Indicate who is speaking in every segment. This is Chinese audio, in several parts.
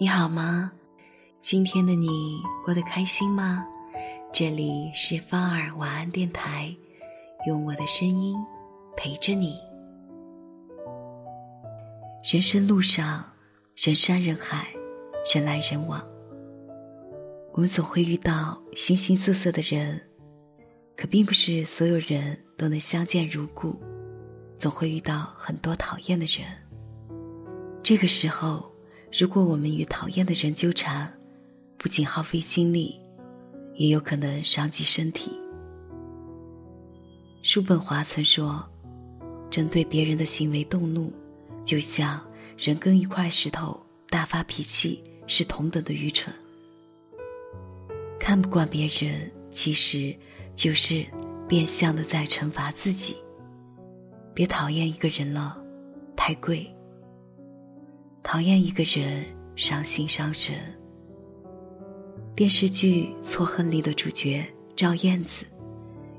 Speaker 1: 你好吗？今天的你过得开心吗？这里是芳儿晚安电台，用我的声音陪着你。人生路上，人山人海，人来人往，我们总会遇到形形色色的人，可并不是所有人都能相见如故，总会遇到很多讨厌的人。这个时候。如果我们与讨厌的人纠缠，不仅耗费精力，也有可能伤及身体。叔本华曾说：“针对别人的行为动怒，就像人跟一块石头大发脾气，是同等的愚蠢。”看不惯别人，其实就是变相的在惩罚自己。别讨厌一个人了，太贵。讨厌一个人，伤心伤神。电视剧《错恨》里的主角赵燕子，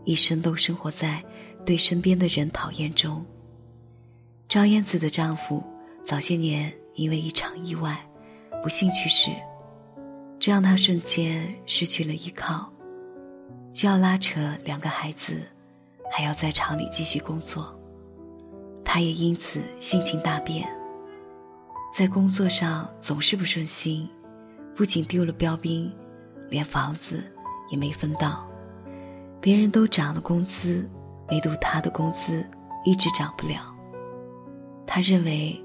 Speaker 1: 一生都生活在对身边的人讨厌中。赵燕子的丈夫早些年因为一场意外，不幸去世，这让她瞬间失去了依靠，需要拉扯两个孩子，还要在厂里继续工作。她也因此性情大变。在工作上总是不顺心，不仅丢了标兵，连房子也没分到。别人都涨了工资，唯独他的工资一直涨不了。他认为，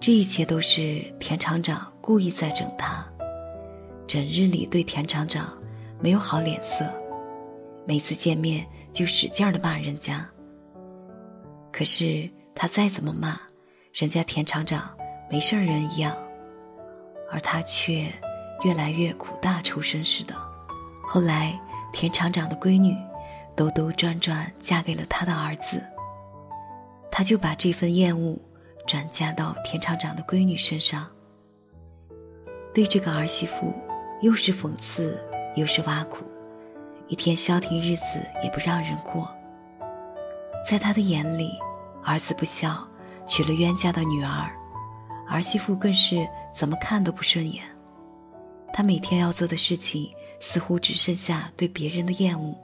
Speaker 1: 这一切都是田厂长故意在整他，整日里对田厂长没有好脸色，每次见面就使劲的骂人家。可是他再怎么骂，人家田厂长。没事人一样，而他却越来越苦大仇深似的。后来，田厂长的闺女兜兜转转嫁给了他的儿子，他就把这份厌恶转嫁到田厂长的闺女身上，对这个儿媳妇又是讽刺又是挖苦，一天消停日子也不让人过。在他的眼里，儿子不孝，娶了冤家的女儿。儿媳妇更是怎么看都不顺眼，她每天要做的事情似乎只剩下对别人的厌恶，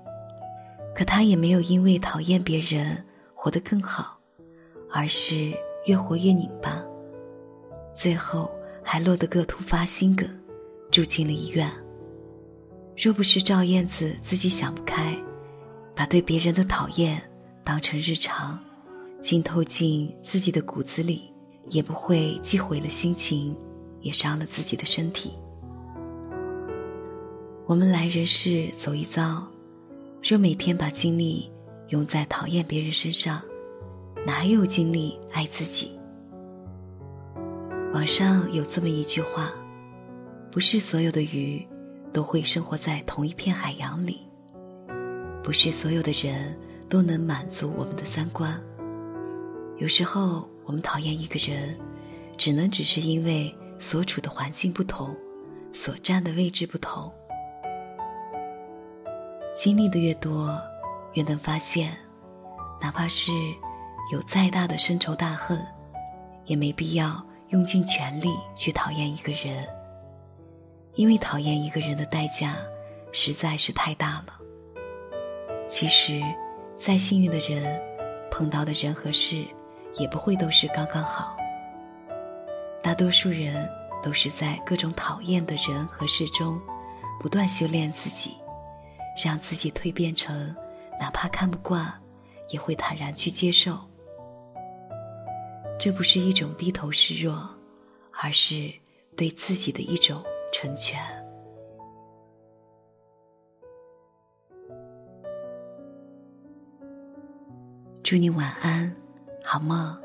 Speaker 1: 可她也没有因为讨厌别人活得更好，而是越活越拧巴，最后还落得个突发心梗，住进了医院。若不是赵燕子自己想不开，把对别人的讨厌当成日常，浸透进自己的骨子里。也不会既毁了心情，也伤了自己的身体。我们来人世走一遭，若每天把精力用在讨厌别人身上，哪有精力爱自己？网上有这么一句话：不是所有的鱼都会生活在同一片海洋里，不是所有的人都能满足我们的三观。有时候。我们讨厌一个人，只能只是因为所处的环境不同，所站的位置不同。经历的越多，越能发现，哪怕是有再大的深仇大恨，也没必要用尽全力去讨厌一个人，因为讨厌一个人的代价实在是太大了。其实，再幸运的人，碰到的人和事。也不会都是刚刚好。大多数人都是在各种讨厌的人和事中，不断修炼自己，让自己蜕变成哪怕看不惯，也会坦然去接受。这不是一种低头示弱，而是对自己的一种成全。祝你晚安。好梦。